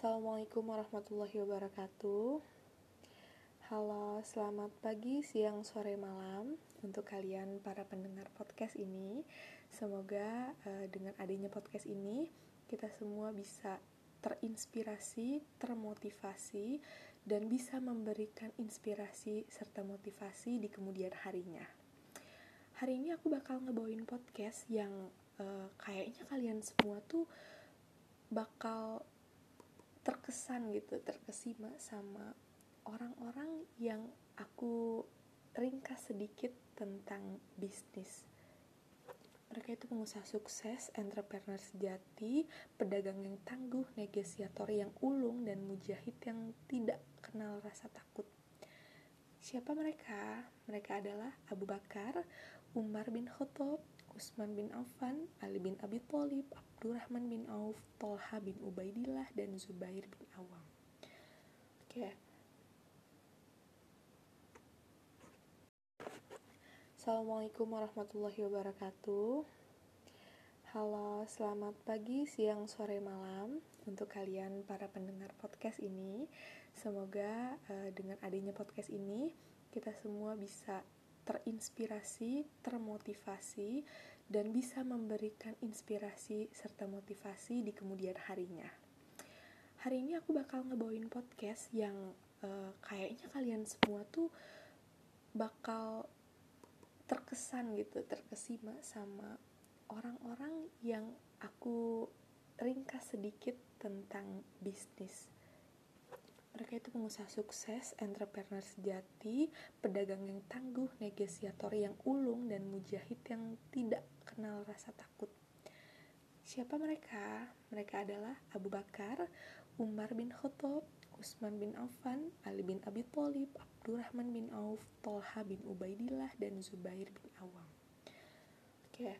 Assalamualaikum warahmatullahi wabarakatuh. Halo, selamat pagi, siang, sore, malam untuk kalian para pendengar podcast ini. Semoga uh, dengan adanya podcast ini kita semua bisa terinspirasi, termotivasi, dan bisa memberikan inspirasi serta motivasi di kemudian harinya. Hari ini aku bakal ngebawain podcast yang uh, kayaknya kalian semua tuh bakal terkesan gitu, terkesima sama orang-orang yang aku ringkas sedikit tentang bisnis. Mereka itu pengusaha sukses, entrepreneur sejati, pedagang yang tangguh, negosiator yang ulung, dan mujahid yang tidak kenal rasa takut. Siapa mereka? Mereka adalah Abu Bakar, Umar bin Khattab, Utsman bin Affan, Ali bin Abi Thalib, Abdurrahman bin Auf, Tolha bin Ubaidillah, dan Zubair bin Awam. Oke, okay Assalamualaikum warahmatullahi wabarakatuh. Halo, selamat pagi, siang, sore, malam Untuk kalian para pendengar podcast ini. Semoga uh, dengan adanya podcast ini Kita semua bisa terinspirasi, termotivasi Dan bisa memberikan inspirasi serta motivasi di kemudian harinya. Hari ini aku bakal ngebawain podcast yang uh, kayaknya kalian semua tuh bakal terkesan gitu terkesima sama orang-orang yang aku ringkas sedikit tentang bisnis mereka itu pengusaha sukses, entrepreneur sejati, pedagang yang tangguh, negosiator yang ulung, dan mujahid yang tidak kenal rasa takut. Siapa mereka? Mereka adalah Abu Bakar, Umar bin Khattab, Utsman bin Affan, Ali bin Abi Thalib, Abdurrahman bin Auf, Tolha bin Ubaidillah, dan Zubair bin Awam. Oke,